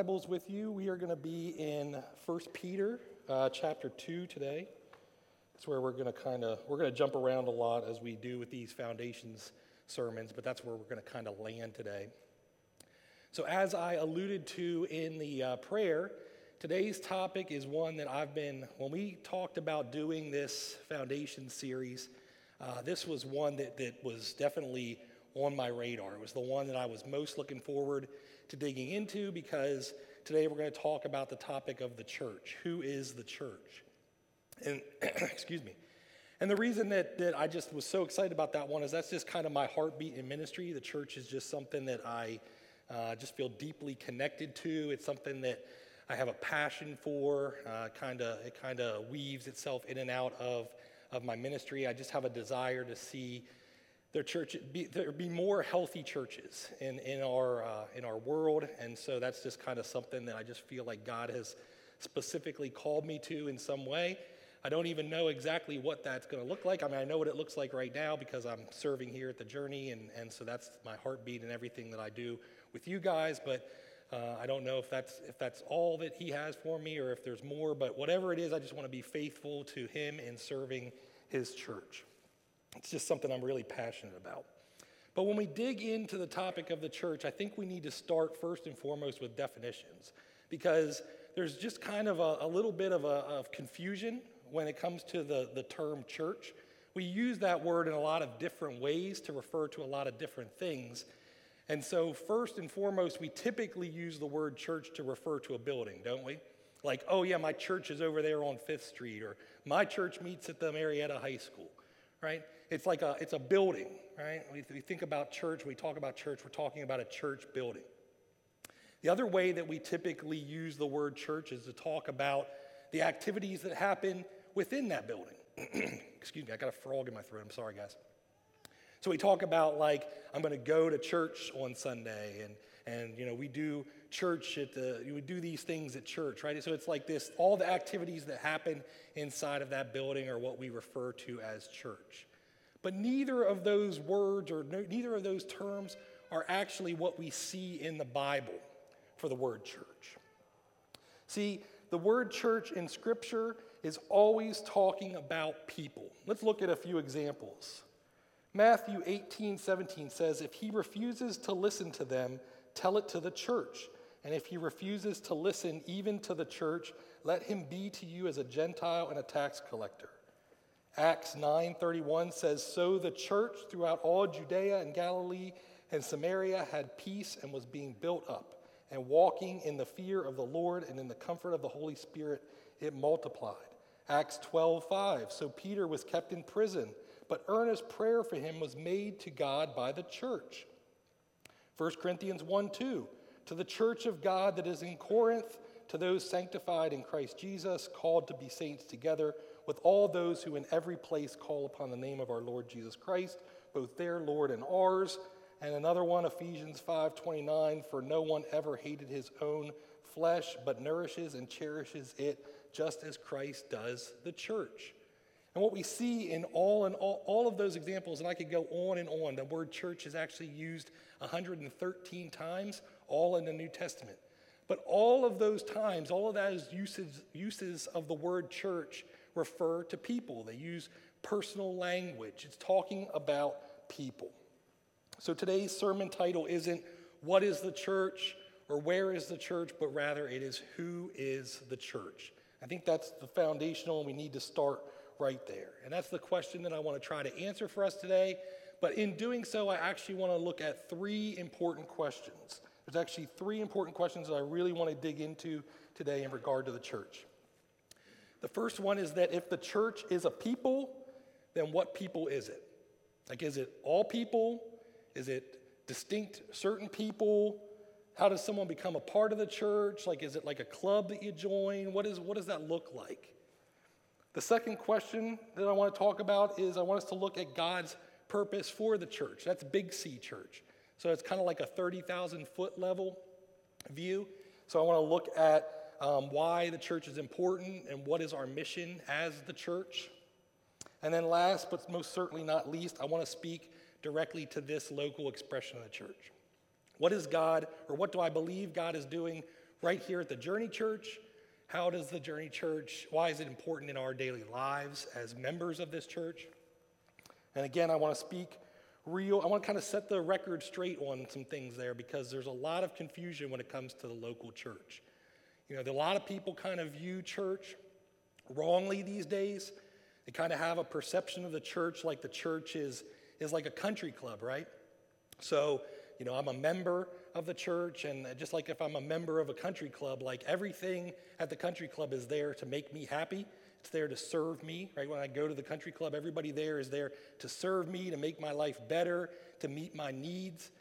Bibles with you, we are going to be in 1 Peter uh, chapter 2 today. That's where we're going to kind of we're going to jump around a lot as we do with these foundations sermons, but that's where we're going to kind of land today. So, as I alluded to in the uh, prayer, today's topic is one that I've been when we talked about doing this foundation series. Uh, this was one that, that was definitely on my radar. It was the one that I was most looking forward to digging into because today we're going to talk about the topic of the church. Who is the church? And, excuse me. And the reason that, that I just was so excited about that one is that's just kind of my heartbeat in ministry. The church is just something that I uh, just feel deeply connected to. It's something that I have a passion for. Uh, kind of it kind of weaves itself in and out of of my ministry. I just have a desire to see there, church, be, there be more healthy churches in, in, our, uh, in our world. And so that's just kind of something that I just feel like God has specifically called me to in some way. I don't even know exactly what that's going to look like. I mean, I know what it looks like right now because I'm serving here at the Journey, and, and so that's my heartbeat and everything that I do with you guys. But uh, I don't know if that's, if that's all that He has for me or if there's more. But whatever it is, I just want to be faithful to Him in serving His church. It's just something I'm really passionate about. But when we dig into the topic of the church, I think we need to start first and foremost with definitions because there's just kind of a, a little bit of, a, of confusion when it comes to the, the term church. We use that word in a lot of different ways to refer to a lot of different things. And so, first and foremost, we typically use the word church to refer to a building, don't we? Like, oh, yeah, my church is over there on Fifth Street, or my church meets at the Marietta High School, right? It's like a, it's a building, right? We, we think about church, we talk about church, we're talking about a church building. The other way that we typically use the word church is to talk about the activities that happen within that building. Excuse me, I got a frog in my throat. I'm sorry, guys. So we talk about like I'm going to go to church on Sunday, and and you know we do church at the you we do these things at church, right? So it's like this. All the activities that happen inside of that building are what we refer to as church. But neither of those words or neither of those terms are actually what we see in the Bible for the word church. See, the word church in Scripture is always talking about people. Let's look at a few examples. Matthew 18, 17 says, If he refuses to listen to them, tell it to the church. And if he refuses to listen even to the church, let him be to you as a Gentile and a tax collector. Acts 9:31 says, "So the church throughout all Judea and Galilee and Samaria had peace and was being built up, and walking in the fear of the Lord and in the comfort of the Holy Spirit, it multiplied." Acts 12:5, "So Peter was kept in prison, but earnest prayer for him was made to God by the church." 1 Corinthians 1:2, "To the church of God that is in Corinth, to those sanctified in Christ Jesus, called to be saints together, with all those who in every place call upon the name of our Lord Jesus Christ, both their Lord and ours. And another one, Ephesians 5:29, for no one ever hated his own flesh, but nourishes and cherishes it just as Christ does the church. And what we see in all and all, all of those examples, and I could go on and on, the word church is actually used 113 times, all in the New Testament. But all of those times, all of those uses, uses of the word church refer to people. They use personal language. It's talking about people. So today's sermon title isn't What is the church or Where is the church, but rather it is Who is the church. I think that's the foundational, and we need to start right there. And that's the question that I want to try to answer for us today. But in doing so, I actually want to look at three important questions. There's actually three important questions that I really want to dig into today in regard to the church. The first one is that if the church is a people, then what people is it? Like, is it all people? Is it distinct certain people? How does someone become a part of the church? Like, is it like a club that you join? What, is, what does that look like? The second question that I want to talk about is I want us to look at God's purpose for the church. That's Big C church. So it's kind of like a 30,000 foot level view. So I want to look at um, why the church is important and what is our mission as the church. And then, last but most certainly not least, I want to speak directly to this local expression of the church. What is God, or what do I believe God is doing right here at the Journey Church. How does the Journey Church, why is it important in our daily lives as members of this church? And again, I want to speak real, I want to kind of set the record straight on some things there because there's a lot of confusion when it comes to the local church. You know, a lot of people kind of view church wrongly these days. They kind of have a perception of the church like the church is, is like a country club, right? So, you know, I'm a member of the church, and just like if I'm a member of a country club, like everything at the country club is there to make me happy. It's there to serve me, right? When I go to the country club, everybody there is there to serve me, to make my life better, to meet my needs.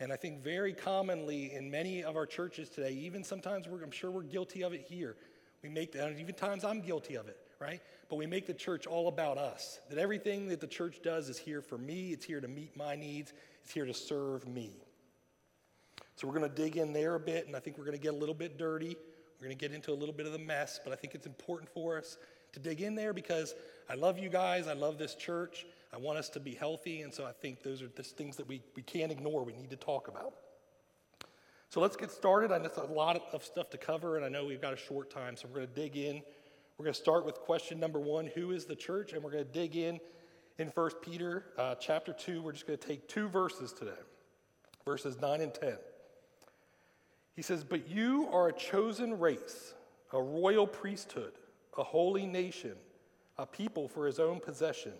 And I think very commonly in many of our churches today, even sometimes I'm sure we're guilty of it here. We make that, even times I'm guilty of it, right? But we make the church all about us. That everything that the church does is here for me, it's here to meet my needs, it's here to serve me. So we're going to dig in there a bit, and I think we're going to get a little bit dirty. We're going to get into a little bit of the mess, but I think it's important for us to dig in there because I love you guys. I love this church. I want us to be healthy. And so I think those are just things that we, we can't ignore. We need to talk about. So let's get started. I know a lot of stuff to cover, and I know we've got a short time, so we're going to dig in. We're going to start with question number one Who is the church? And we're going to dig in in 1 Peter uh, chapter 2. We're just going to take two verses today, verses 9 and 10. He says, But you are a chosen race, a royal priesthood a holy nation, a people for his own possession,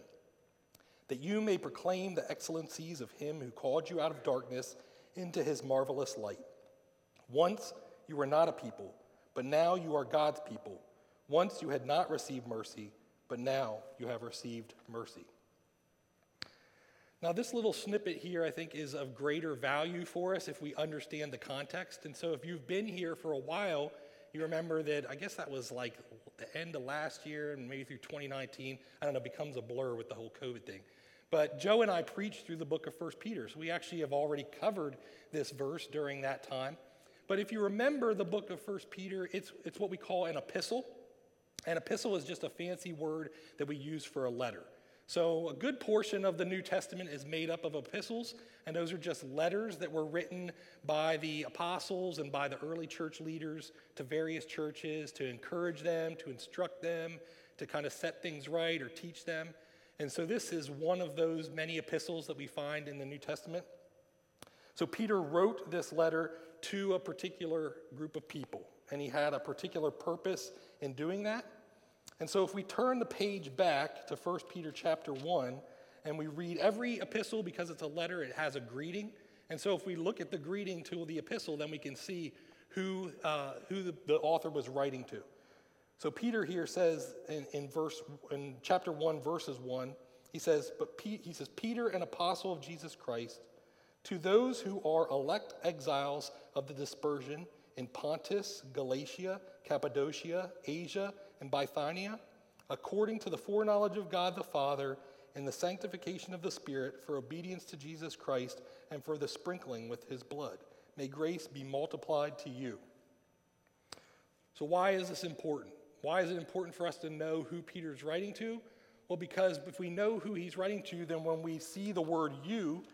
that you may proclaim the excellencies of him who called you out of darkness into his marvelous light. Once you were not a people, but now you are God's people. Once you had not received mercy, but now you have received mercy. Now, this little snippet here, I think, is of greater value for us if we understand the context. And so, if you've been here for a while, you remember that I guess that was like the end of last year and maybe through 2019. I don't know, it becomes a blur with the whole COVID thing. But Joe and I preached through the book of First Peter. So we actually have already covered this verse during that time. But if you remember the book of First Peter, it's, it's what we call an epistle. An epistle is just a fancy word that we use for a letter. So, a good portion of the New Testament is made up of epistles, and those are just letters that were written by the apostles and by the early church leaders to various churches to encourage them, to instruct them, to kind of set things right or teach them. And so, this is one of those many epistles that we find in the New Testament. So, Peter wrote this letter to a particular group of people, and he had a particular purpose in doing that. And so if we turn the page back to 1 Peter chapter 1 and we read every epistle because it's a letter, it has a greeting. And so if we look at the greeting to the epistle, then we can see who, uh, who the, the, author was writing to. So Peter here says in, in verse in chapter 1, verses 1, he says, but he says, Peter, an apostle of Jesus Christ, to those who are elect exiles of the dispersion in Pontus, Galatia, Cappadocia, Asia, and Bithynia, according to the foreknowledge of God the Father and the sanctification of the Spirit for obedience to Jesus Christ and for the sprinkling with his blood. May grace be multiplied to you. So, why is this important? Why is it important for us to know who Peter's writing to? Well, because if we know who he's writing to, then when we see the word you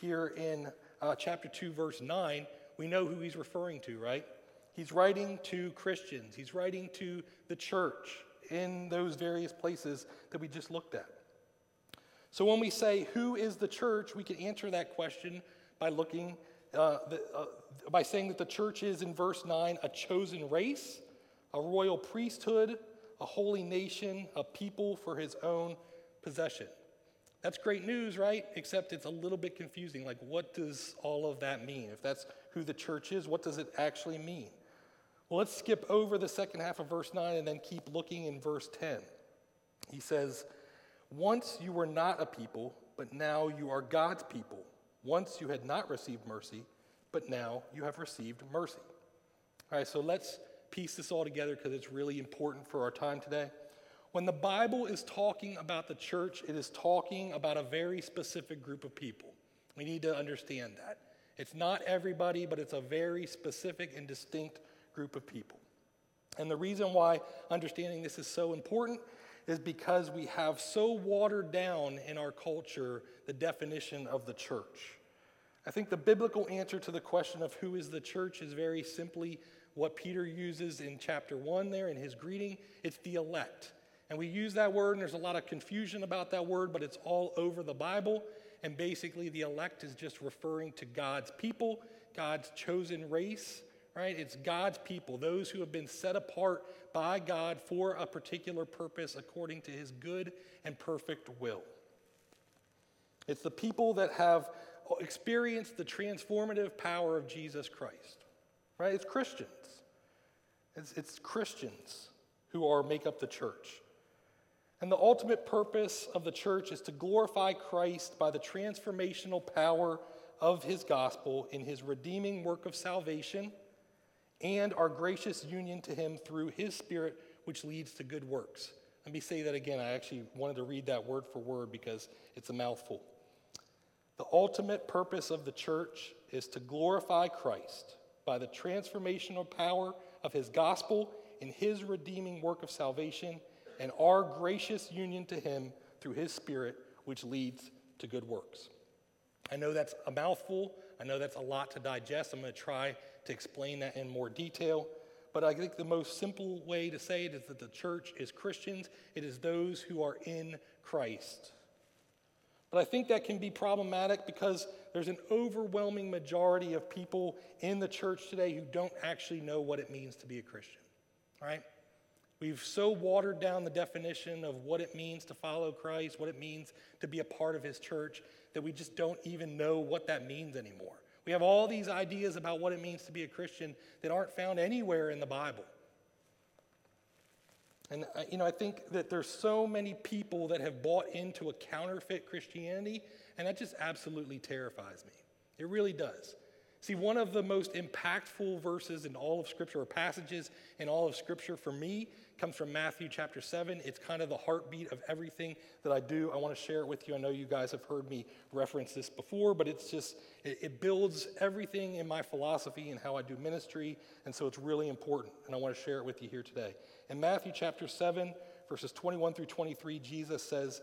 here in uh, chapter 2, verse 9, we know who he's referring to, right? He's writing to Christians, he's writing to the church in those various places that we just looked at. So when we say, Who is the church? we can answer that question by looking, uh, the, uh, by saying that the church is, in verse 9, a chosen race, a royal priesthood, a holy nation, a people for his own possession. That's great news, right? Except it's a little bit confusing. Like, what does all of that mean? If that's who the church is, what does it actually mean? Well, let's skip over the second half of verse 9 and then keep looking in verse 10. He says, Once you were not a people, but now you are God's people. Once you had not received mercy, but now you have received mercy. All right, so let's piece this all together because it's really important for our time today. When the Bible is talking about the church, it is talking about a very specific group of people. We need to understand that. It's not everybody, but it's a very specific and distinct group of people. And the reason why understanding this is so important is because we have so watered down in our culture the definition of the church. I think the biblical answer to the question of who is the church is very simply what Peter uses in chapter 1 there in his greeting. It's the elect. And we use that word, and there's a lot of confusion about that word, but it's all over the Bible. And basically, the elect is just referring to God's people, God's chosen race, right? It's God's people, those who have been set apart by God for a particular purpose according to his good and perfect will. It's the people that have experienced the transformative power of Jesus Christ, right? It's Christians. It's, it's Christians who are make up the church. And the ultimate purpose of the church is to glorify Christ by the transformational power of his gospel in his redeeming work of salvation and our gracious union to him through his spirit, which leads to good works. Let me say that again. I actually wanted to read that word for word because it's a mouthful. The ultimate purpose of the church is to glorify Christ by the transformational power of his gospel in his redeeming work of salvation and our gracious union to him through his spirit, which leads to good works. I know that's a mouthful. I know that's a lot to digest. I'm going to try to explain that in more detail. But I think the most simple way to say it is that the church is Christians, it is those who are in Christ. But I think that can be problematic because there's an overwhelming majority of people in the church today who don't actually know what it means to be a Christian. Right? We've so watered down the definition of what it means to follow Christ, what it means to be a part of his church, that we just don't even know what that means anymore. We have all these ideas about what it means to be a Christian that aren't found anywhere in the Bible. And uh, you know, I think that there's so many people that have bought into a counterfeit Christianity, and that just absolutely terrifies me. It really does. See, one of the most impactful verses in all of Scripture, or passages in all of Scripture for me, comes from Matthew chapter 7. It's kind of the heartbeat of everything that I do. I want to share it with you. I know you guys have heard me reference this before, but it's just, it, it builds everything in my philosophy and how I do ministry, and so it's really important, and I want to share it with you here today. In Matthew chapter 7, verses 21 through 23, Jesus says,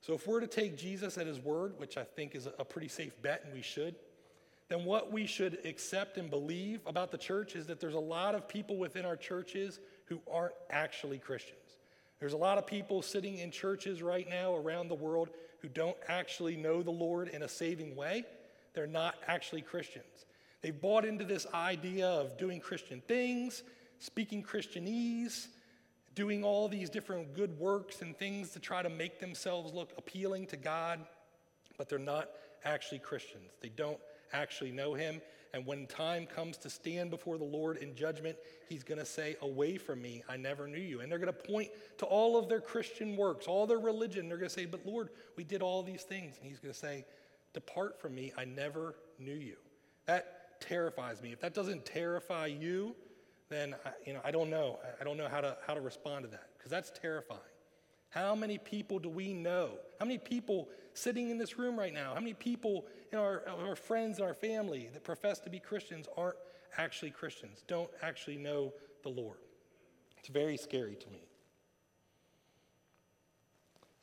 So, if we're to take Jesus at his word, which I think is a pretty safe bet, and we should, then what we should accept and believe about the church is that there's a lot of people within our churches who aren't actually Christians. There's a lot of people sitting in churches right now around the world who don't actually know the Lord in a saving way. They're not actually Christians. They've bought into this idea of doing Christian things, speaking Christianese, doing all these different good works and things to try to make themselves look appealing to God, but they're not actually Christians. They don't actually know him. And when time comes to stand before the Lord in judgment, he's going to say, Away from me, I never knew you. And they're going to point to all of their Christian works, all their religion. They're going to say, But Lord, we did all these things. And he's going to say, Depart from me, I never knew you. That terrifies me. If that doesn't terrify you, then you know, I don't know. I don't know how to, how to respond to that because that's terrifying. How many people do we know? How many people sitting in this room right now, how many people in our, our friends and our family that profess to be Christians aren't actually Christians, don't actually know the Lord? It's very scary to me.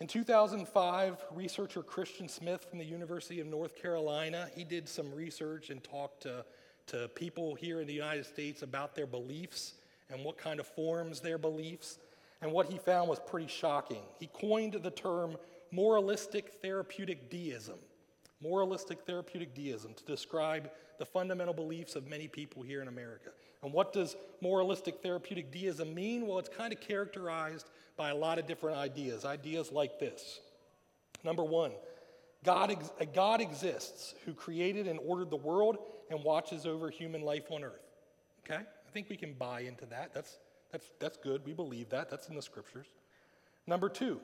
In 2005, researcher Christian Smith from the University of North Carolina, he did some research and talked to, to people here in the United States about their beliefs and what kind of forms their beliefs. And what he found was pretty shocking. He coined the term moralistic therapeutic deism. Moralistic therapeutic deism to describe the fundamental beliefs of many people here in America. And what does moralistic therapeutic deism mean? Well, it's kind of characterized by a lot of different ideas. Ideas like this Number one, God, ex- God exists who created and ordered the world and watches over human life on earth. Okay? I think we can buy into that. That's, that's, that's good. We believe that. That's in the scriptures. Number two,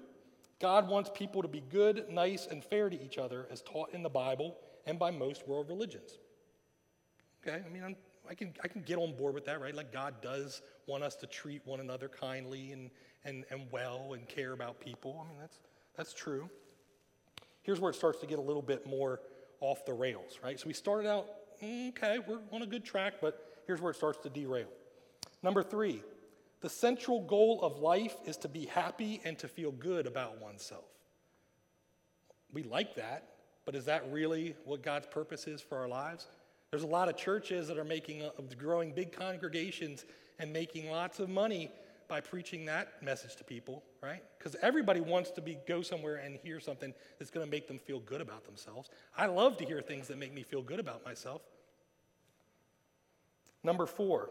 God wants people to be good, nice, and fair to each other as taught in the Bible and by most world religions. Okay, I mean, I'm, I can, I can get on board with that, right? Like God does want us to treat one another kindly and, and, and well and care about people. I mean, that's, that's true. Here's where it starts to get a little bit more off the rails, right? So we started out, okay, we're on a good track, but here's where it starts to derail. Number three, the central goal of life is to be happy and to feel good about oneself. We like that, but is that really what God's purpose is for our lives? There's a lot of churches that are making, uh, growing big congregations and making lots of money by preaching that message to people, right? Because everybody wants to be go somewhere and hear something that's going to make them feel good about themselves. I love to hear things that make me feel good about myself. Number four,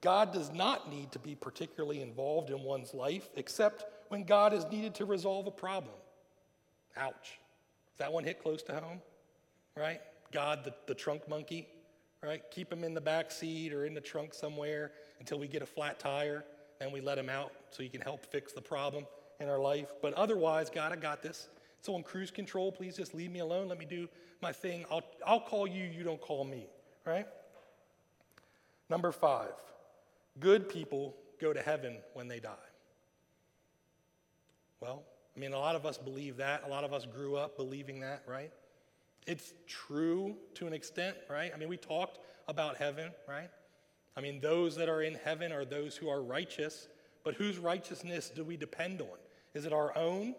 God does not need to be particularly involved in one's life except when God is needed to resolve a problem. Ouch. That one hit close to home, right? God, the, the trunk monkey, right? Keep him in the back seat or in the trunk somewhere until we get a flat tire, and we let him out so he can help fix the problem in our life. But otherwise, God, I got this. So on cruise control, please just leave me alone. Let me do my thing. I'll, I'll call you, you don't call me, right? Number five, good people go to heaven when they die. Well, I mean, a lot of us believe that. A lot of us grew up believing that, right? It's true to an extent, right? I mean, we talked about heaven, right? I mean, those that are in heaven are those who are righteous, but whose righteousness do we depend on? Is it our own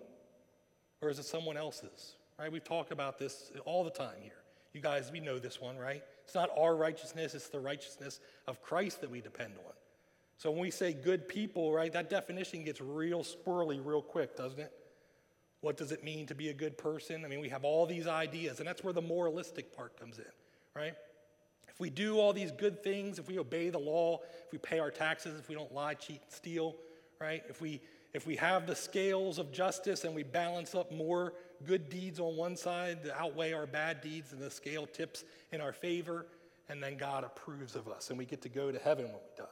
or is it someone else's? Right? We've talked about this all the time here. You guys, we know this one, right? It's not our righteousness, it's the righteousness of Christ that we depend on. So when we say good people, right, that definition gets real squirrely real quick, doesn't it? What does it mean to be a good person? I mean, we have all these ideas, and that's where the moralistic part comes in, right? If we do all these good things, if we obey the law, if we pay our taxes, if we don't lie, cheat, steal, right? If we if we have the scales of justice and we balance up more good deeds on one side to outweigh our bad deeds and the scale tips in our favor, and then God approves of us and we get to go to heaven when we die.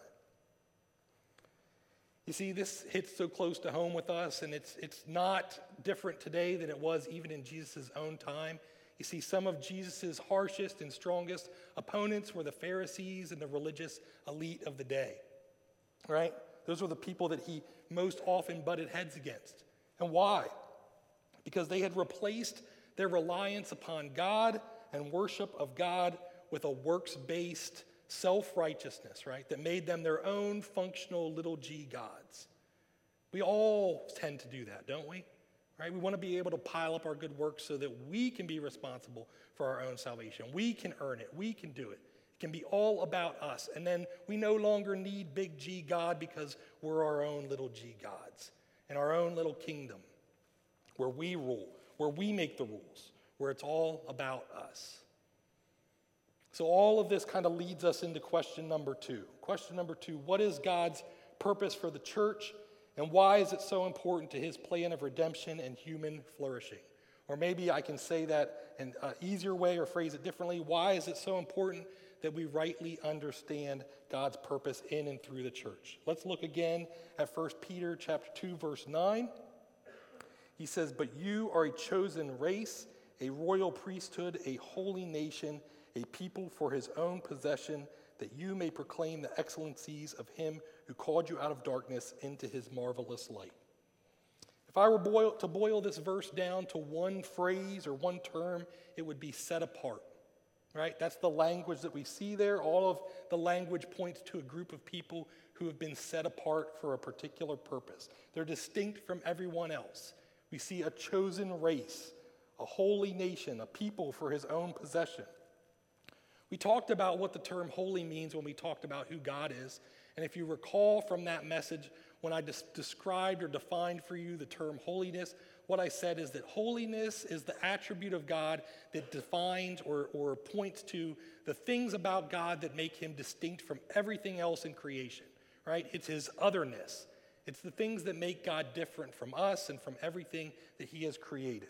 You see, this hits so close to home with us, and it's, it's not different today than it was even in Jesus' own time. You see, some of Jesus' harshest and strongest opponents were the Pharisees and the religious elite of the day, right? Those were the people that he most often butted heads against. And why? Because they had replaced their reliance upon God and worship of God with a works based self righteousness, right? That made them their own functional little g gods. We all tend to do that, don't we? Right? We want to be able to pile up our good works so that we can be responsible for our own salvation. We can earn it. We can do it. It can be all about us. And then we no longer need big G God because we're our own little g gods in our own little kingdom where we rule, where we make the rules, where it's all about us. So, all of this kind of leads us into question number two. Question number two What is God's purpose for the church, and why is it so important to his plan of redemption and human flourishing? Or maybe I can say that in an uh, easier way or phrase it differently. Why is it so important that we rightly understand God's purpose in and through the church? Let's look again at 1 Peter chapter 2 verse 9. He says, "But you are a chosen race, a royal priesthood, a holy nation, a people for his own possession, that you may proclaim the excellencies of him who called you out of darkness into his marvelous light. If I were boil, to boil this verse down to one phrase or one term, it would be set apart. Right? That's the language that we see there. All of the language points to a group of people who have been set apart for a particular purpose. They're distinct from everyone else. We see a chosen race, a holy nation, a people for his own possession. We talked about what the term holy means when we talked about who God is. And if you recall from that message, when I des- described or defined for you the term holiness, what I said is that holiness is the attribute of God that defines or, or points to the things about God that make him distinct from everything else in creation, right? It's his otherness. It's the things that make God different from us and from everything that he has created.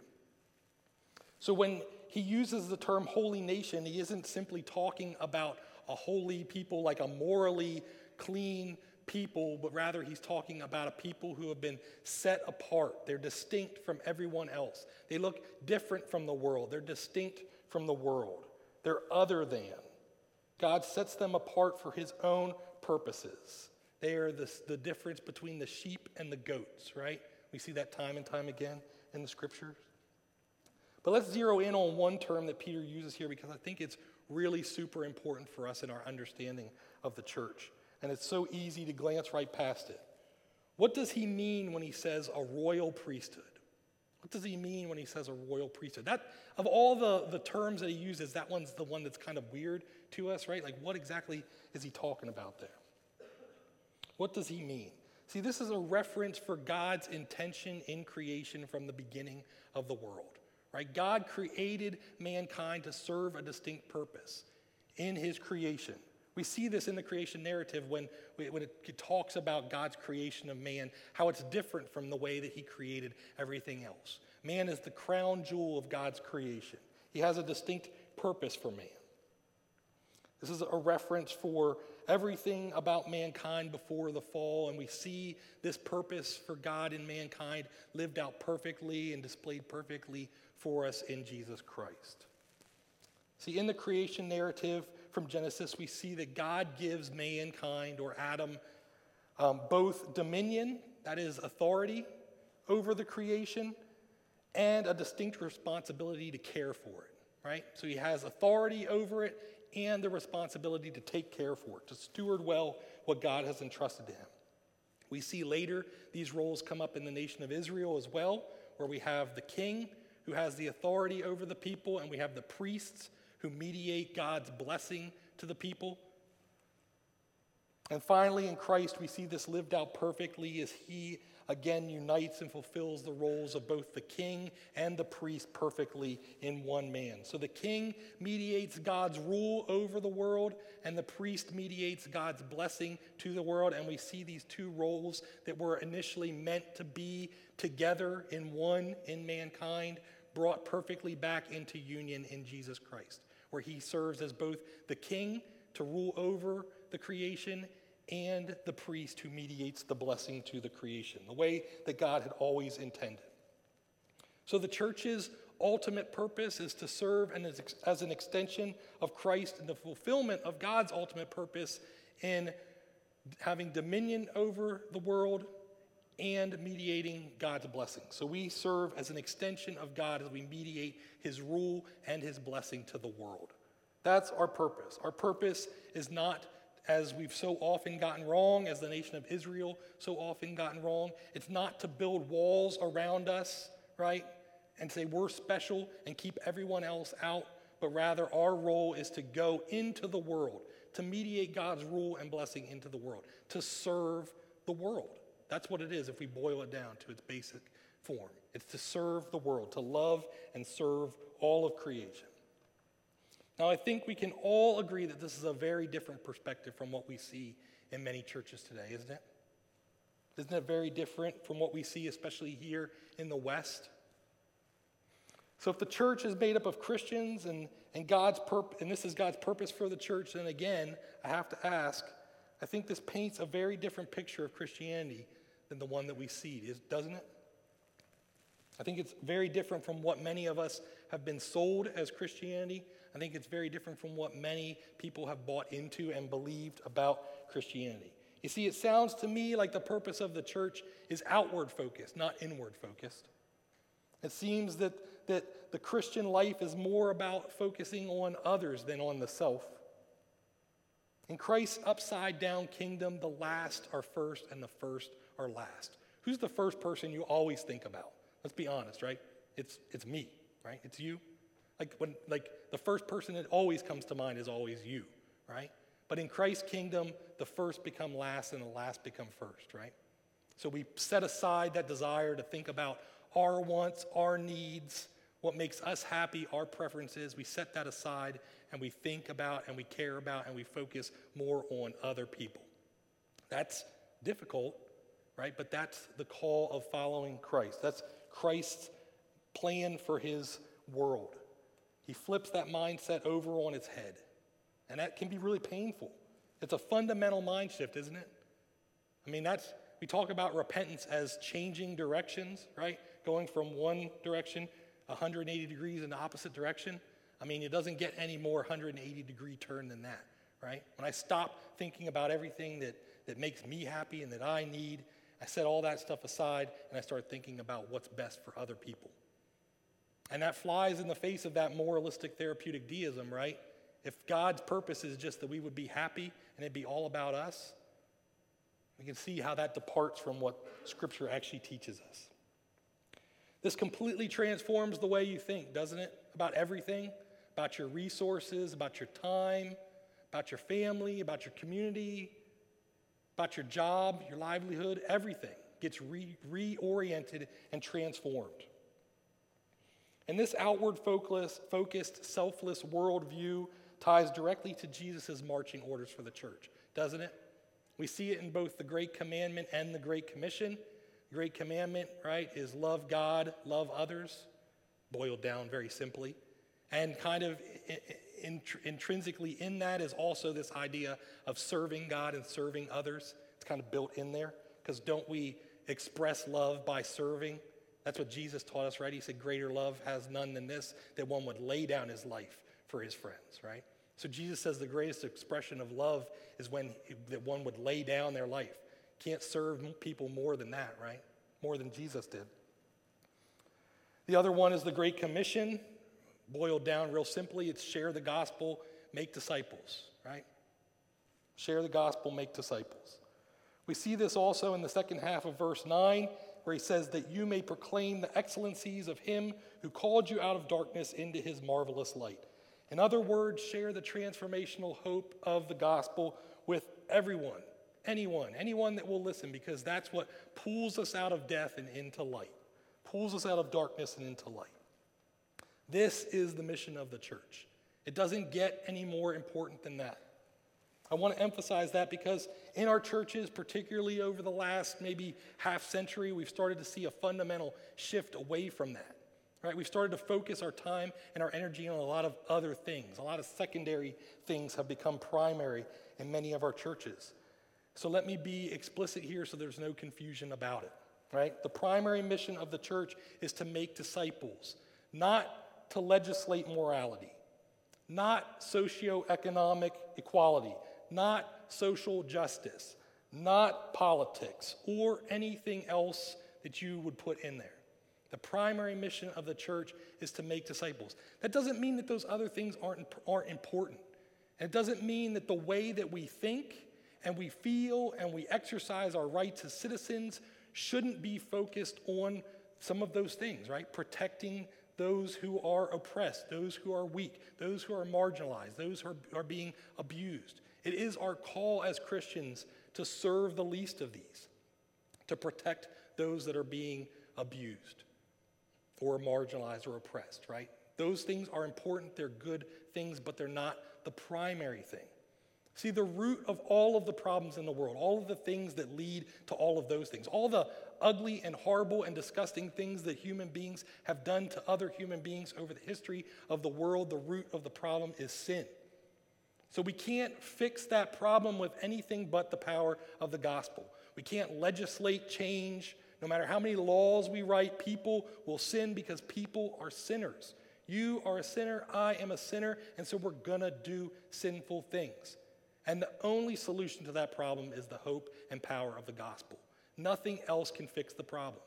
So when he uses the term holy nation, he isn't simply talking about a holy people, like a morally clean people, but rather he's talking about a people who have been set apart. They're distinct from everyone else. They look different from the world. They're distinct from the world. They're other than. God sets them apart for his own purposes. They are the, the difference between the sheep and the goats, right? We see that time and time again in the scriptures. But let's zero in on one term that Peter uses here because I think it's really super important for us in our understanding of the church. And it's so easy to glance right past it. What does he mean when he says a royal priesthood? What does he mean when he says a royal priesthood? That of all the, the terms that he uses, that one's the one that's kind of weird to us, right? Like what exactly is he talking about there? What does he mean? See, this is a reference for God's intention in creation from the beginning of the world. Right? God created mankind to serve a distinct purpose in his creation. We see this in the creation narrative when, when it talks about God's creation of man, how it's different from the way that he created everything else. Man is the crown jewel of God's creation, he has a distinct purpose for man. This is a reference for everything about mankind before the fall, and we see this purpose for God in mankind lived out perfectly and displayed perfectly for us in Jesus Christ. See, in the creation narrative from Genesis, we see that God gives mankind or Adam um, both dominion, that is, authority over the creation, and a distinct responsibility to care for it, right? So he has authority over it and the responsibility to take care for it, to steward well what God has entrusted to him. We see later these roles come up in the nation of Israel as well, where we have the king who has the authority over the people, and we have the priests who mediate God's blessing to the people. And finally, in Christ, we see this lived out perfectly as he again unites and fulfills the roles of both the king and the priest perfectly in one man. So the king mediates God's rule over the world, and the priest mediates God's blessing to the world. And we see these two roles that were initially meant to be together in one in mankind brought perfectly back into union in Jesus Christ, where he serves as both the king to rule over the creation and the priest who mediates the blessing to the creation, the way that God had always intended. So the church's ultimate purpose is to serve and as an extension of Christ and the fulfillment of God's ultimate purpose in having dominion over the world and mediating God's blessing. So we serve as an extension of God as we mediate his rule and his blessing to the world. That's our purpose. Our purpose is not as we've so often gotten wrong, as the nation of Israel so often gotten wrong. It's not to build walls around us, right? And say we're special and keep everyone else out, but rather our role is to go into the world, to mediate God's rule and blessing into the world, to serve the world. That's what it is if we boil it down to its basic form. It's to serve the world, to love and serve all of creation. Now, I think we can all agree that this is a very different perspective from what we see in many churches today, isn't it? Isn't it very different from what we see, especially here in the West? So, if the church is made up of Christians and, and God's purpose, and this is God's purpose for the church, then again, I have to ask, I think this paints a very different picture of Christianity than the one that we see, doesn't it? I think it's very different from what many of us have been sold as Christianity. I think it's very different from what many people have bought into and believed about Christianity. You see, it sounds to me like the purpose of the church is outward focused, not inward focused. It seems that, that the Christian life is more about focusing on others than on the self. In Christ's upside down kingdom, the last are first and the first are last. Who's the first person you always think about? Let's be honest, right? It's, it's me, right? It's you. Like when like the first person that always comes to mind is always you, right? But in Christ's kingdom, the first become last and the last become first, right? So we set aside that desire to think about our wants, our needs, what makes us happy, our preferences. We set that aside and we think about and we care about and we focus more on other people. That's difficult, right? But that's the call of following Christ. That's Christ's plan for his world. He flips that mindset over on its head. And that can be really painful. It's a fundamental mind shift, isn't it? I mean, that's, we talk about repentance as changing directions, right? Going from one direction 180 degrees in the opposite direction. I mean, it doesn't get any more 180 degree turn than that, right? When I stop thinking about everything that, that makes me happy and that I need, I set all that stuff aside and I start thinking about what's best for other people. And that flies in the face of that moralistic therapeutic deism, right? If God's purpose is just that we would be happy and it'd be all about us, we can see how that departs from what Scripture actually teaches us. This completely transforms the way you think, doesn't it? About everything, about your resources, about your time, about your family, about your community, about your job, your livelihood, everything gets re- reoriented and transformed. And this outward focused, selfless worldview ties directly to Jesus' marching orders for the church, doesn't it? We see it in both the Great Commandment and the Great Commission. Great Commandment, right, is love God, love others, boiled down very simply. And kind of intrinsically in that is also this idea of serving God and serving others. It's kind of built in there because don't we express love by serving? That's what Jesus taught us, right? He said, Greater love has none than this, that one would lay down his life for his friends, right? So Jesus says the greatest expression of love is when that one would lay down their life. Can't serve people more than that, right? More than Jesus did. The other one is the Great Commission. Boiled down real simply, it's share the gospel, make disciples, right? Share the gospel, make disciples. We see this also in the second half of verse 9 where he says that you may proclaim the excellencies of him who called you out of darkness into his marvelous light. In other words, share the transformational hope of the gospel with everyone, anyone, anyone that will listen, because that's what pulls us out of death and into light, pulls us out of darkness and into light. This is the mission of the church. It doesn't get any more important than that. I want to emphasize that because in our churches, particularly over the last maybe half century, we've started to see a fundamental shift away from that. Right? We've started to focus our time and our energy on a lot of other things. A lot of secondary things have become primary in many of our churches. So let me be explicit here so there's no confusion about it. Right? The primary mission of the church is to make disciples, not to legislate morality, not socioeconomic equality, not social justice, not politics, or anything else that you would put in there. The primary mission of the church is to make disciples. That doesn't mean that those other things aren't, aren't important. It doesn't mean that the way that we think and we feel and we exercise our rights as citizens shouldn't be focused on some of those things, right? Protecting those who are oppressed, those who are weak, those who are marginalized, those who are, are being abused. It is our call as Christians to serve the least of these, to protect those that are being abused or marginalized or oppressed, right? Those things are important, they're good things, but they're not the primary thing. See, the root of all of the problems in the world, all of the things that lead to all of those things, all the ugly and horrible and disgusting things that human beings have done to other human beings over the history of the world, the root of the problem is sin. So we can't fix that problem with anything but the power of the gospel. We can't legislate change. No matter how many laws we write, people will sin because people are sinners. You are a sinner, I am a sinner, and so we're gonna do sinful things. And the only solution to that problem is the hope and power of the gospel. Nothing else can fix the problem.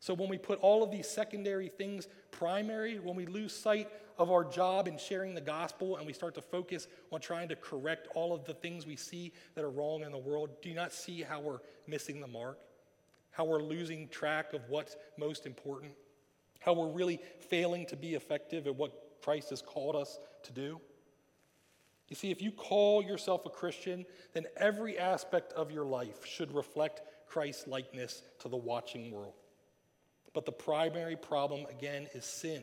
So when we put all of these secondary things primary, when we lose sight of our job in sharing the gospel and we start to focus on trying to correct all of the things we see that are wrong in the world, do you not see how we're missing the mark? How we're losing track of what's most important? How we're really failing to be effective at what Christ has called us to do? You see, if you call yourself a Christian, then every aspect of your life should reflect Christ's likeness to the watching world. But the primary problem, again, is sin.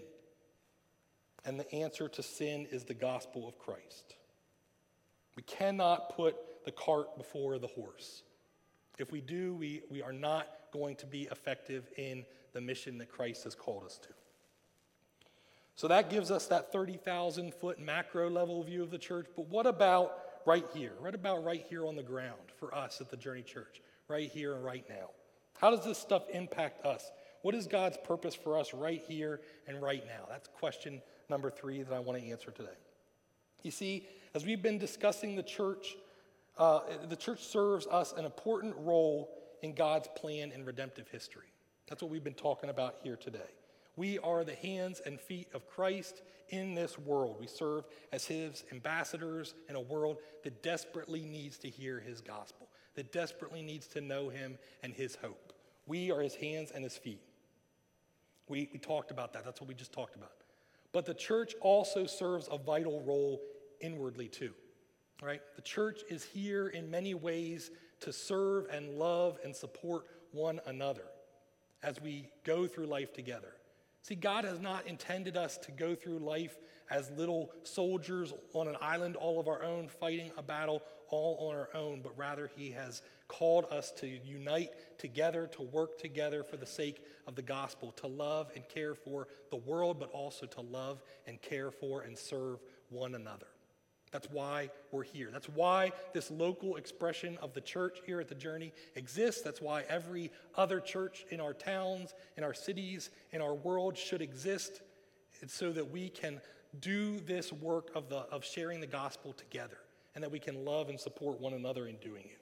And the answer to sin is the gospel of Christ. We cannot put the cart before the horse. If we do, we, we are not going to be effective in the mission that Christ has called us to. So that gives us that 30,000 foot macro level view of the church. But what about right here? What about right here on the ground for us at the Journey Church? Right here and right now. How does this stuff impact us? What is God's purpose for us right here and right now? That's question number three that I want to answer today. You see, As we've been discussing the church, uh, the church serves us an important role in God's plan in redemptive history. That's what we've been talking about here today. We are the hands and feet of Christ in this world. We serve as his ambassadors in a world that desperately needs to hear his gospel, that desperately needs to know him and his hope. We are his hands and his feet. We, we talked about that. That's what we just talked about. But the church also serves a vital role inwardly, too. Right? The church is here in many ways to serve and love and support one another as we go through life together. See, God has not intended us to go through life as little soldiers on an island all of our own, fighting a battle all on our own, but rather He has called us to unite together, to work together for the sake of the gospel, to love and care for the world, but also to love and care for and serve one another. That's why we're here. That's why this local expression of the church here at the Journey exists. That's why every other church in our towns, in our cities, in our world should exist. It's so that we can do this work of, the, of sharing the gospel together and that we can love and support one another in doing it.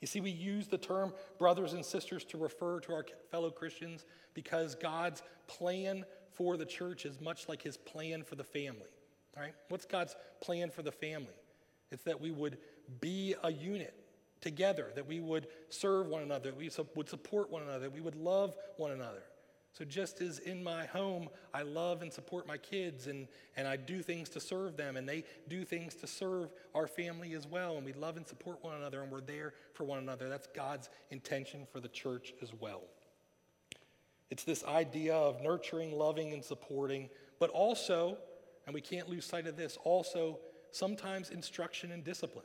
You see, we use the term brothers and sisters to refer to our fellow Christians because God's plan for the church is much like his plan for the family. Right? What's God's plan for the family? It's that we would be a unit together, that we would serve one another, that we would support one another, that we would love one another. So, just as in my home, I love and support my kids and, and I do things to serve them, and they do things to serve our family as well, and we love and support one another, and we're there for one another. That's God's intention for the church as well. It's this idea of nurturing, loving, and supporting, but also and we can't lose sight of this, also sometimes instruction and discipline.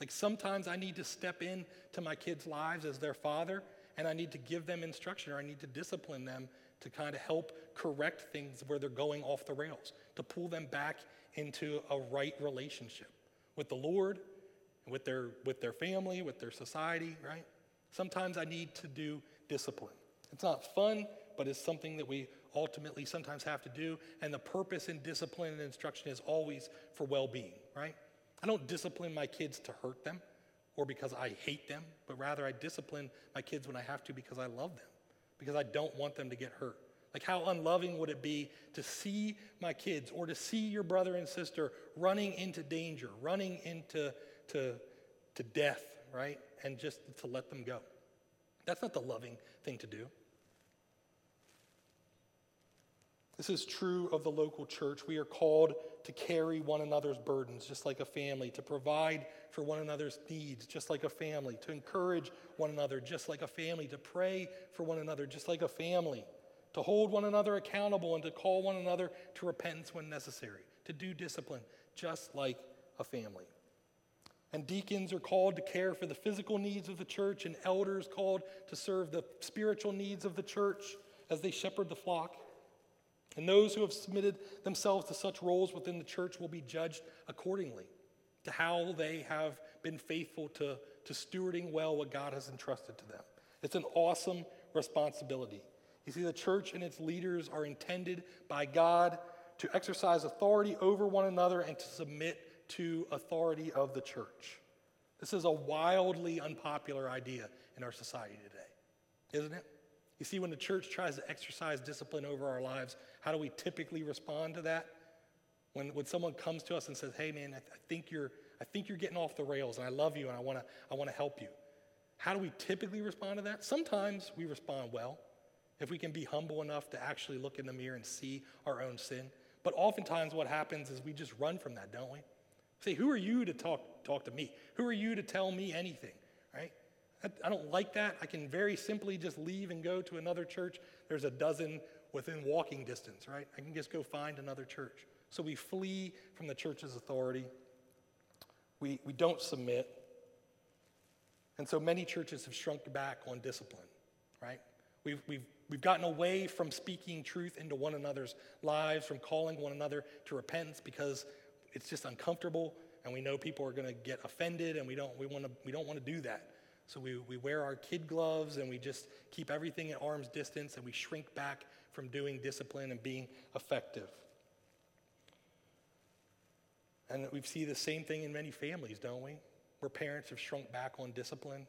Like sometimes I need to step in to my kids' lives as their father, and I need to give them instruction or I need to discipline them to kind of help correct things where they're going off the rails, to pull them back into a right relationship with the Lord, with their, with their family, with their society, right? Sometimes I need to do discipline. It's not fun, but it's something that we ultimately sometimes have to do. And the purpose in discipline and instruction is always for well being, right? I don't discipline my kids to hurt them or because I hate them, but rather I discipline my kids when I have to because I love them, because I don't want them to get hurt. Like, how unloving would it be to see my kids or to see your brother and sister running into danger, running into to, to death, right? And just to let them go? That's not the loving thing to do. This is true of the local church. We are called to carry one another's burdens, just like a family, to provide for one another's needs, just like a family, to encourage one another, just like a family, to pray for one another, just like a family, to hold one another accountable and to call one another to repentance when necessary, to do discipline, just like a family. And deacons are called to care for the physical needs of the church, and elders called to serve the spiritual needs of the church as they shepherd the flock. And those who have submitted themselves to such roles within the church will be judged accordingly to how they have been faithful to, to stewarding well what God has entrusted to them. It's an awesome responsibility. You see, the church and its leaders are intended by God to exercise authority over one another and to submit to authority of the church. This is a wildly unpopular idea in our society today, isn't it? You see, when the church tries to exercise discipline over our lives, how do we typically respond to that? When, when someone comes to us and says, hey man, I, th- I think you're, I think you're getting off the rails and I love you and I wanna, I wanna help you. How do we typically respond to that? Sometimes we respond well, if we can be humble enough to actually look in the mirror and see our own sin. But oftentimes what happens is we just run from that, don't we? Say, who are you to talk, talk to me? Who are you to tell me anything, right? I don't like that. I can very simply just leave and go to another church. There's a dozen within walking distance, right? I can just go find another church. So we flee from the church's authority. We, we don't submit. And so many churches have shrunk back on discipline, right? We've, we've, we've gotten away from speaking truth into one another's lives, from calling one another to repentance because it's just uncomfortable and we know people are going to get offended and we don't, we wanna, we don't want to do that. So we, we wear our kid gloves and we just keep everything at arm's distance and we shrink back from doing discipline and being effective. And we see the same thing in many families, don't we? Where parents have shrunk back on discipline.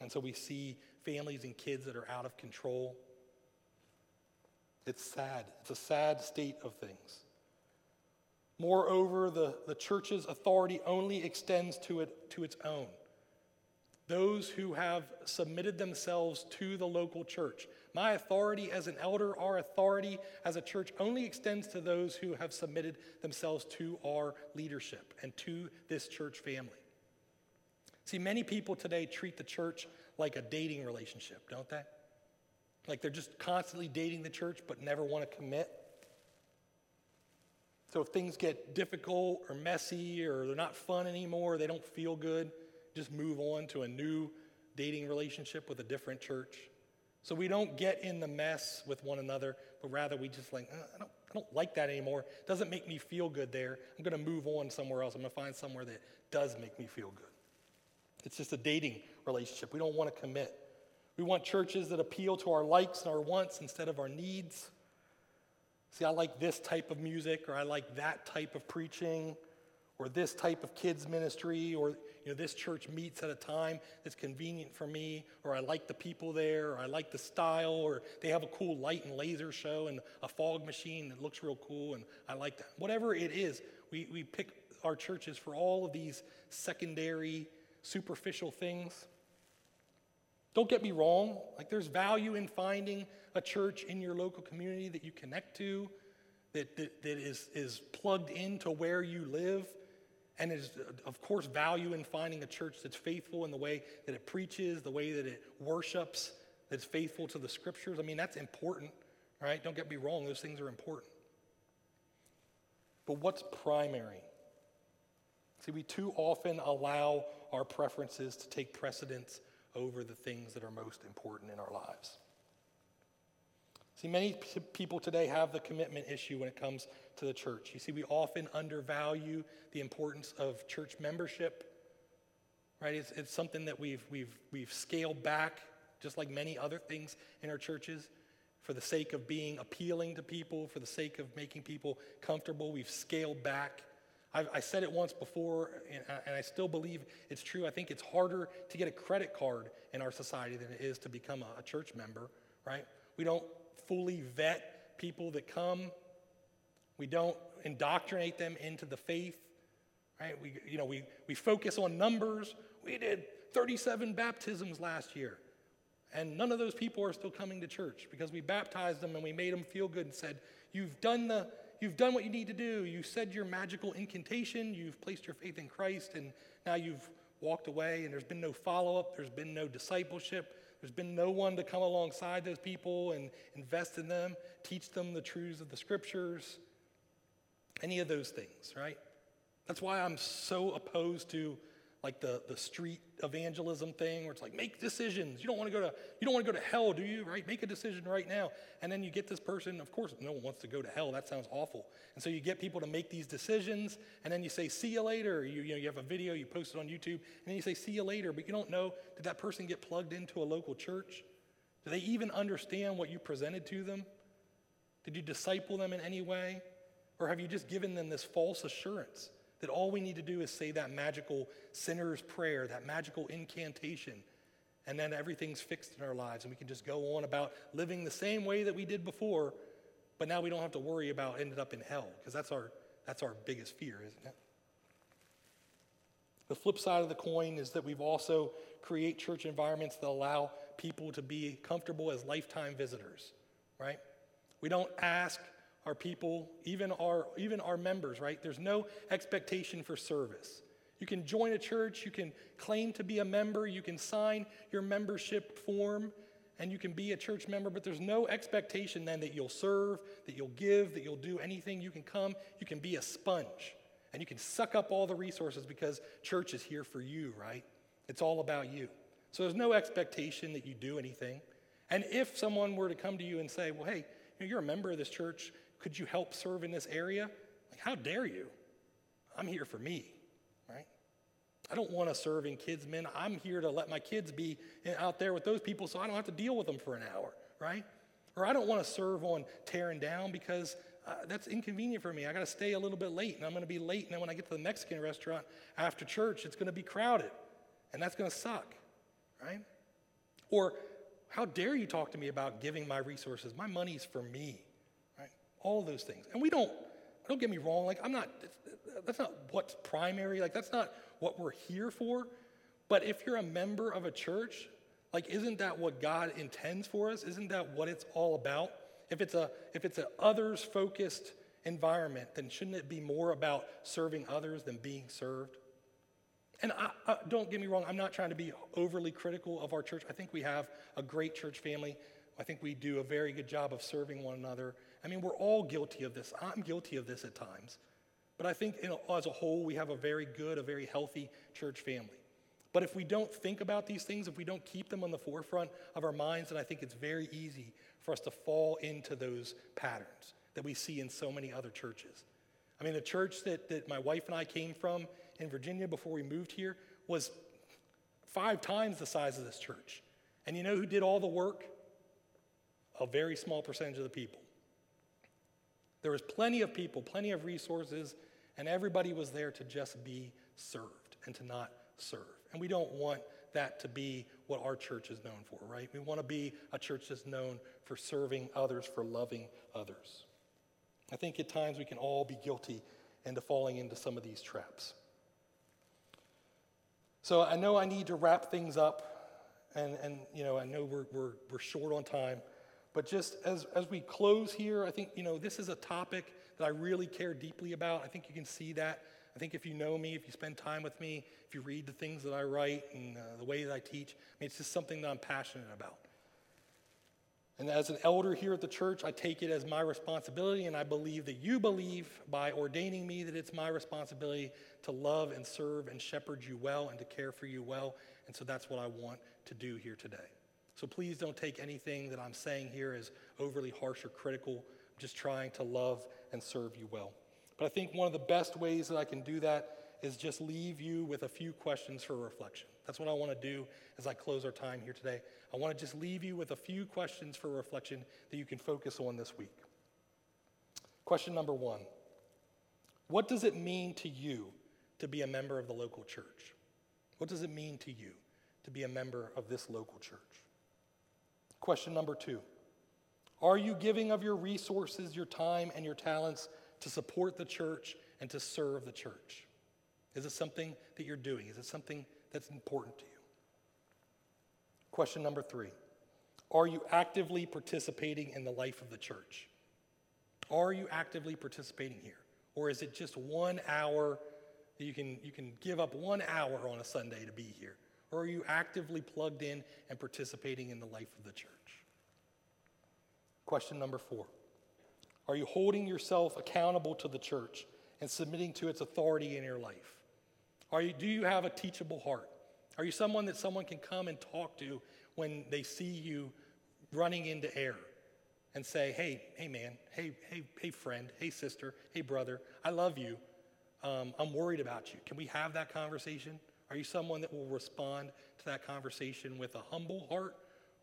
And so we see families and kids that are out of control. It's sad. It's a sad state of things. Moreover, the, the church's authority only extends to, it, to its own. Those who have submitted themselves to the local church. My authority as an elder, our authority as a church only extends to those who have submitted themselves to our leadership and to this church family. See, many people today treat the church like a dating relationship, don't they? Like they're just constantly dating the church but never want to commit. So if things get difficult or messy or they're not fun anymore, they don't feel good, just move on to a new dating relationship with a different church. So we don't get in the mess with one another, but rather we just like, uh, I, don't, I don't like that anymore. It doesn't make me feel good there. I'm going to move on somewhere else. I'm going to find somewhere that does make me feel good. It's just a dating relationship. We don't want to commit. We want churches that appeal to our likes and our wants instead of our needs. See, I like this type of music, or I like that type of preaching, or this type of kids ministry, or you know, this church meets at a time that's convenient for me, or I like the people there, or I like the style, or they have a cool light and laser show and a fog machine that looks real cool, and I like that. Whatever it is, we, we pick our churches for all of these secondary, superficial things. Don't get me wrong, like there's value in finding a church in your local community that you connect to, that, that, that is, is plugged into where you live, and is, of course, value in finding a church that's faithful in the way that it preaches, the way that it worships, that's faithful to the scriptures. I mean, that's important, right? Don't get me wrong, those things are important. But what's primary? See, we too often allow our preferences to take precedence over the things that are most important in our lives. See, many people today have the commitment issue when it comes to the church. You see, we often undervalue the importance of church membership, right? It's, it's something that we've, we've, we've scaled back, just like many other things in our churches, for the sake of being appealing to people, for the sake of making people comfortable. We've scaled back. I've, i said it once before, and I, and I still believe it's true. I think it's harder to get a credit card in our society than it is to become a, a church member, right? We don't fully vet people that come. We don't indoctrinate them into the faith, right? We, you know, we, we focus on numbers. We did 37 baptisms last year. And none of those people are still coming to church because we baptized them and we made them feel good and said, You've done the, You've done what you need to do. You said your magical incantation. You've placed your faith in Christ, and now you've walked away, and there's been no follow up. There's been no discipleship. There's been no one to come alongside those people and invest in them, teach them the truths of the scriptures, any of those things, right? That's why I'm so opposed to like the, the street evangelism thing where it's like make decisions. You don't want to go to you don't want to go to hell do you? Right? Make a decision right now. And then you get this person of course no one wants to go to hell. That sounds awful. And so you get people to make these decisions and then you say see you later. You, you know you have a video you post it on youtube and then you say see you later. But you don't know did that person get plugged into a local church? Do they even understand what you presented to them? Did you disciple them in any way? Or have you just given them this false assurance that all we need to do is say that magical sinner's prayer, that magical incantation, and then everything's fixed in our lives, and we can just go on about living the same way that we did before, but now we don't have to worry about ending up in hell, because that's our, that's our biggest fear, isn't it? The flip side of the coin is that we've also create church environments that allow people to be comfortable as lifetime visitors, right? We don't ask our people, even our, even our members, right? There's no expectation for service. You can join a church, you can claim to be a member, you can sign your membership form, and you can be a church member, but there's no expectation then that you'll serve, that you'll give, that you'll do anything. You can come, you can be a sponge, and you can suck up all the resources because church is here for you, right? It's all about you. So there's no expectation that you do anything. And if someone were to come to you and say, well, hey, you're a member of this church, could you help serve in this area? Like, how dare you? I'm here for me, right? I don't want to serve in kids' men. I'm here to let my kids be out there with those people so I don't have to deal with them for an hour, right? Or I don't want to serve on tearing down because uh, that's inconvenient for me. I got to stay a little bit late and I'm going to be late. And then when I get to the Mexican restaurant after church, it's going to be crowded and that's going to suck, right? Or how dare you talk to me about giving my resources? My money's for me? All those things. And we don't, don't get me wrong, like I'm not, that's not what's primary, like that's not what we're here for. But if you're a member of a church, like isn't that what God intends for us? Isn't that what it's all about? If it's a if it's an others focused environment, then shouldn't it be more about serving others than being served? And I, I, don't get me wrong, I'm not trying to be overly critical of our church. I think we have a great church family. I think we do a very good job of serving one another. I mean, we're all guilty of this. I'm guilty of this at times. But I think know, as a whole, we have a very good, a very healthy church family. But if we don't think about these things, if we don't keep them on the forefront of our minds, then I think it's very easy for us to fall into those patterns that we see in so many other churches. I mean, the church that, that my wife and I came from in Virginia before we moved here was five times the size of this church. And you know who did all the work? A very small percentage of the people. There was plenty of people, plenty of resources, and everybody was there to just be served and to not serve. And we don't want that to be what our church is known for, right? We want to be a church that's known for serving others, for loving others. I think at times we can all be guilty into falling into some of these traps. So I know I need to wrap things up, and, and you know, I know we're, we're, we're short on time, but just as, as we close here, I think, you know, this is a topic that I really care deeply about. I think you can see that. I think if you know me, if you spend time with me, if you read the things that I write and uh, the way that I teach, I mean, it's just something that I'm passionate about. And as an elder here at the church, I take it as my responsibility, and I believe that you believe by ordaining me that it's my responsibility to love and serve and shepherd you well and to care for you well. And so that's what I want to do here today. So please don't take anything that I'm saying here as overly harsh or critical. I'm just trying to love and serve you well. But I think one of the best ways that I can do that is just leave you with a few questions for reflection. That's what I want to do as I close our time here today. I want to just leave you with a few questions for reflection that you can focus on this week. Question number one What does it mean to you to be a member of the local church? What does it mean to you to be a member of this local church? Question number two Are you giving of your resources, your time, and your talents to support the church and to serve the church? Is it something that you're doing? Is it something that's important to you? Question number three Are you actively participating in the life of the church? Are you actively participating here? Or is it just one hour that you can, you can give up one hour on a Sunday to be here? Or are you actively plugged in and participating in the life of the church? Question number four Are you holding yourself accountable to the church and submitting to its authority in your life? Are you, do you have a teachable heart? Are you someone that someone can come and talk to when they see you running into error and say, hey, hey, man, hey, hey, hey, friend, hey, sister, hey, brother, I love you. Um, I'm worried about you. Can we have that conversation? Are you someone that will respond to that conversation with a humble heart,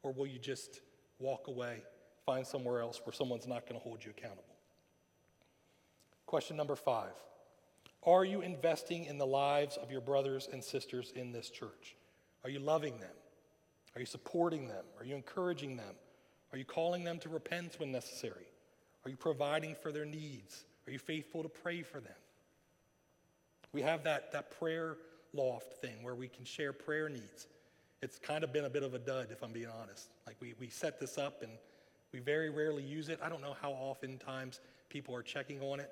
or will you just walk away, find somewhere else where someone's not going to hold you accountable? Question number five Are you investing in the lives of your brothers and sisters in this church? Are you loving them? Are you supporting them? Are you encouraging them? Are you calling them to repent when necessary? Are you providing for their needs? Are you faithful to pray for them? We have that, that prayer loft thing where we can share prayer needs. It's kind of been a bit of a dud, if I'm being honest. Like we, we set this up and we very rarely use it. I don't know how oftentimes people are checking on it.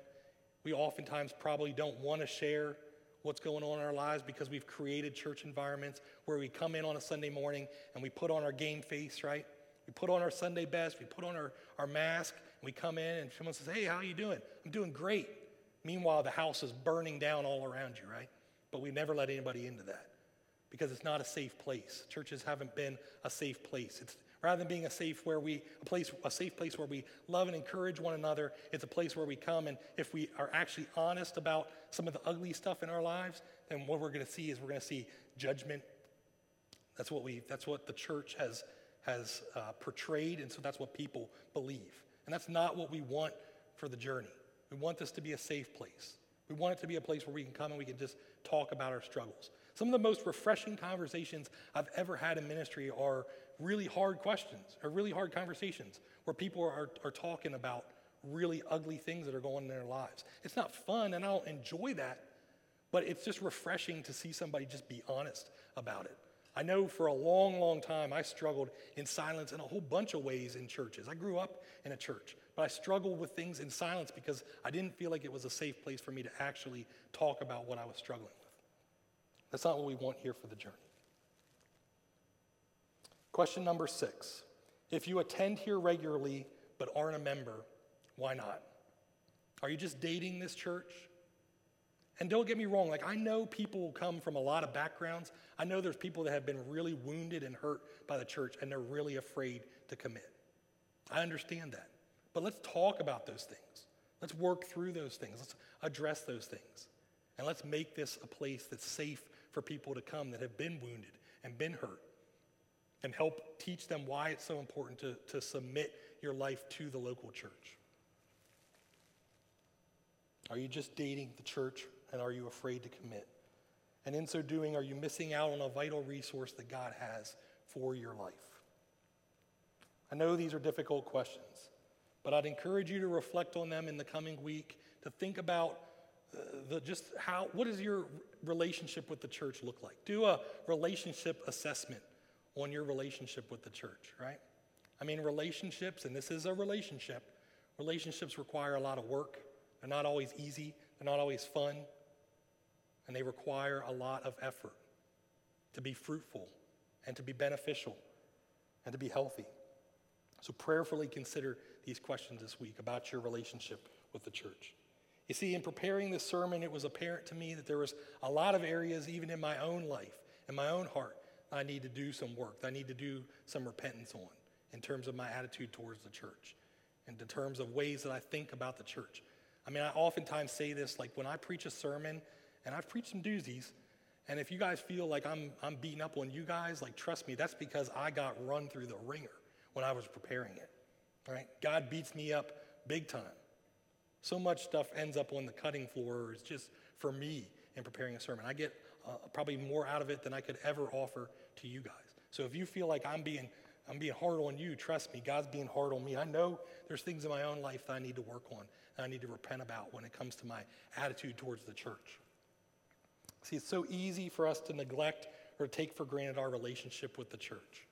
We oftentimes probably don't want to share what's going on in our lives because we've created church environments where we come in on a Sunday morning and we put on our game face, right? We put on our Sunday best, we put on our, our mask, and we come in and someone says, Hey, how are you doing? I'm doing great. Meanwhile, the house is burning down all around you, right? But we never let anybody into that because it's not a safe place. Churches haven't been a safe place. It's rather than being a safe where we a place a safe place where we love and encourage one another, it's a place where we come and if we are actually honest about some of the ugly stuff in our lives, then what we're going to see is we're going to see judgment. That's what we that's what the church has has uh, portrayed, and so that's what people believe. And that's not what we want for the journey. We want this to be a safe place. We want it to be a place where we can come and we can just talk about our struggles. Some of the most refreshing conversations I've ever had in ministry are really hard questions, or really hard conversations where people are, are talking about really ugly things that are going on in their lives. It's not fun, and I don't enjoy that, but it's just refreshing to see somebody just be honest about it. I know for a long, long time I struggled in silence in a whole bunch of ways in churches. I grew up in a church, but I struggled with things in silence because I didn't feel like it was a safe place for me to actually talk about what I was struggling with. That's not what we want here for the journey. Question number six If you attend here regularly but aren't a member, why not? Are you just dating this church? And don't get me wrong, like I know people come from a lot of backgrounds. I know there's people that have been really wounded and hurt by the church and they're really afraid to commit. I understand that. But let's talk about those things. Let's work through those things. Let's address those things. And let's make this a place that's safe for people to come that have been wounded and been hurt and help teach them why it's so important to, to submit your life to the local church. Are you just dating the church and are you afraid to commit? And in so doing, are you missing out on a vital resource that God has for your life? I know these are difficult questions, but I'd encourage you to reflect on them in the coming week, to think about uh, the, just how, what does your relationship with the church look like? Do a relationship assessment on your relationship with the church, right? I mean, relationships, and this is a relationship, relationships require a lot of work. They're not always easy, they're not always fun and they require a lot of effort to be fruitful and to be beneficial and to be healthy. So, prayerfully consider these questions this week about your relationship with the church. You see, in preparing this sermon, it was apparent to me that there was a lot of areas, even in my own life, in my own heart, I need to do some work, I need to do some repentance on in terms of my attitude towards the church, and in terms of ways that I think about the church. I mean, I oftentimes say this like when I preach a sermon, and I've preached some doozies. And if you guys feel like I'm, I'm beating up on you guys, like trust me, that's because I got run through the ringer when I was preparing it. Right? God beats me up big time. So much stuff ends up on the cutting floor. It's just for me in preparing a sermon. I get uh, probably more out of it than I could ever offer to you guys. So if you feel like I'm being I'm being hard on you, trust me, God's being hard on me. I know there's things in my own life that I need to work on and I need to repent about when it comes to my attitude towards the church. See, it's so easy for us to neglect or take for granted our relationship with the church.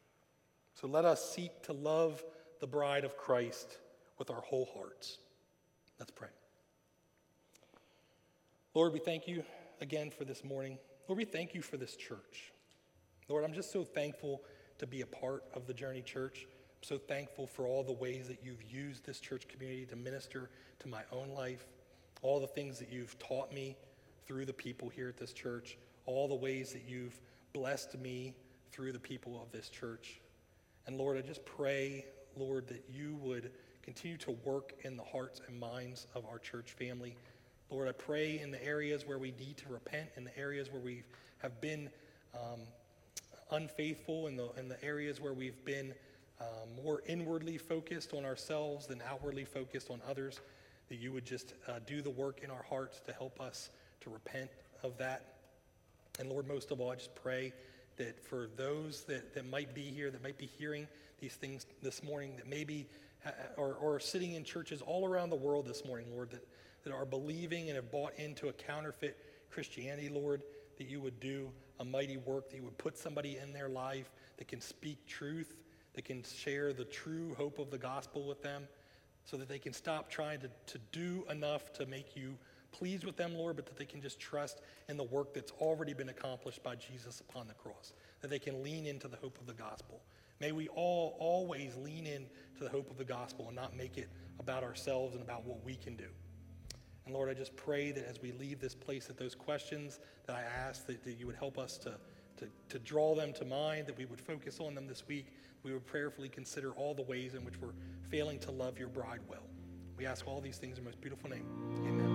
So let us seek to love the bride of Christ with our whole hearts. Let's pray. Lord, we thank you again for this morning. Lord, we thank you for this church. Lord, I'm just so thankful to be a part of the Journey Church. I'm so thankful for all the ways that you've used this church community to minister to my own life, all the things that you've taught me through the people here at this church, all the ways that you've blessed me through the people of this church. And Lord, I just pray, Lord, that you would continue to work in the hearts and minds of our church family. Lord, I pray in the areas where we need to repent, in the areas where we have been um, unfaithful, in the, in the areas where we've been um, more inwardly focused on ourselves than outwardly focused on others, that you would just uh, do the work in our hearts to help us to repent of that. And Lord, most of all, I just pray that for those that, that might be here, that might be hearing these things this morning, that maybe, or, or sitting in churches all around the world this morning, Lord, that, that are believing and have bought into a counterfeit Christianity, Lord, that you would do a mighty work, that you would put somebody in their life that can speak truth, that can share the true hope of the gospel with them, so that they can stop trying to, to do enough to make you pleased with them, Lord, but that they can just trust in the work that's already been accomplished by Jesus upon the cross, that they can lean into the hope of the gospel. May we all always lean in to the hope of the gospel and not make it about ourselves and about what we can do. And Lord, I just pray that as we leave this place, that those questions that I asked, that, that you would help us to, to, to draw them to mind, that we would focus on them this week, we would prayerfully consider all the ways in which we're failing to love your bride well. We ask all these things in your most beautiful name. Amen.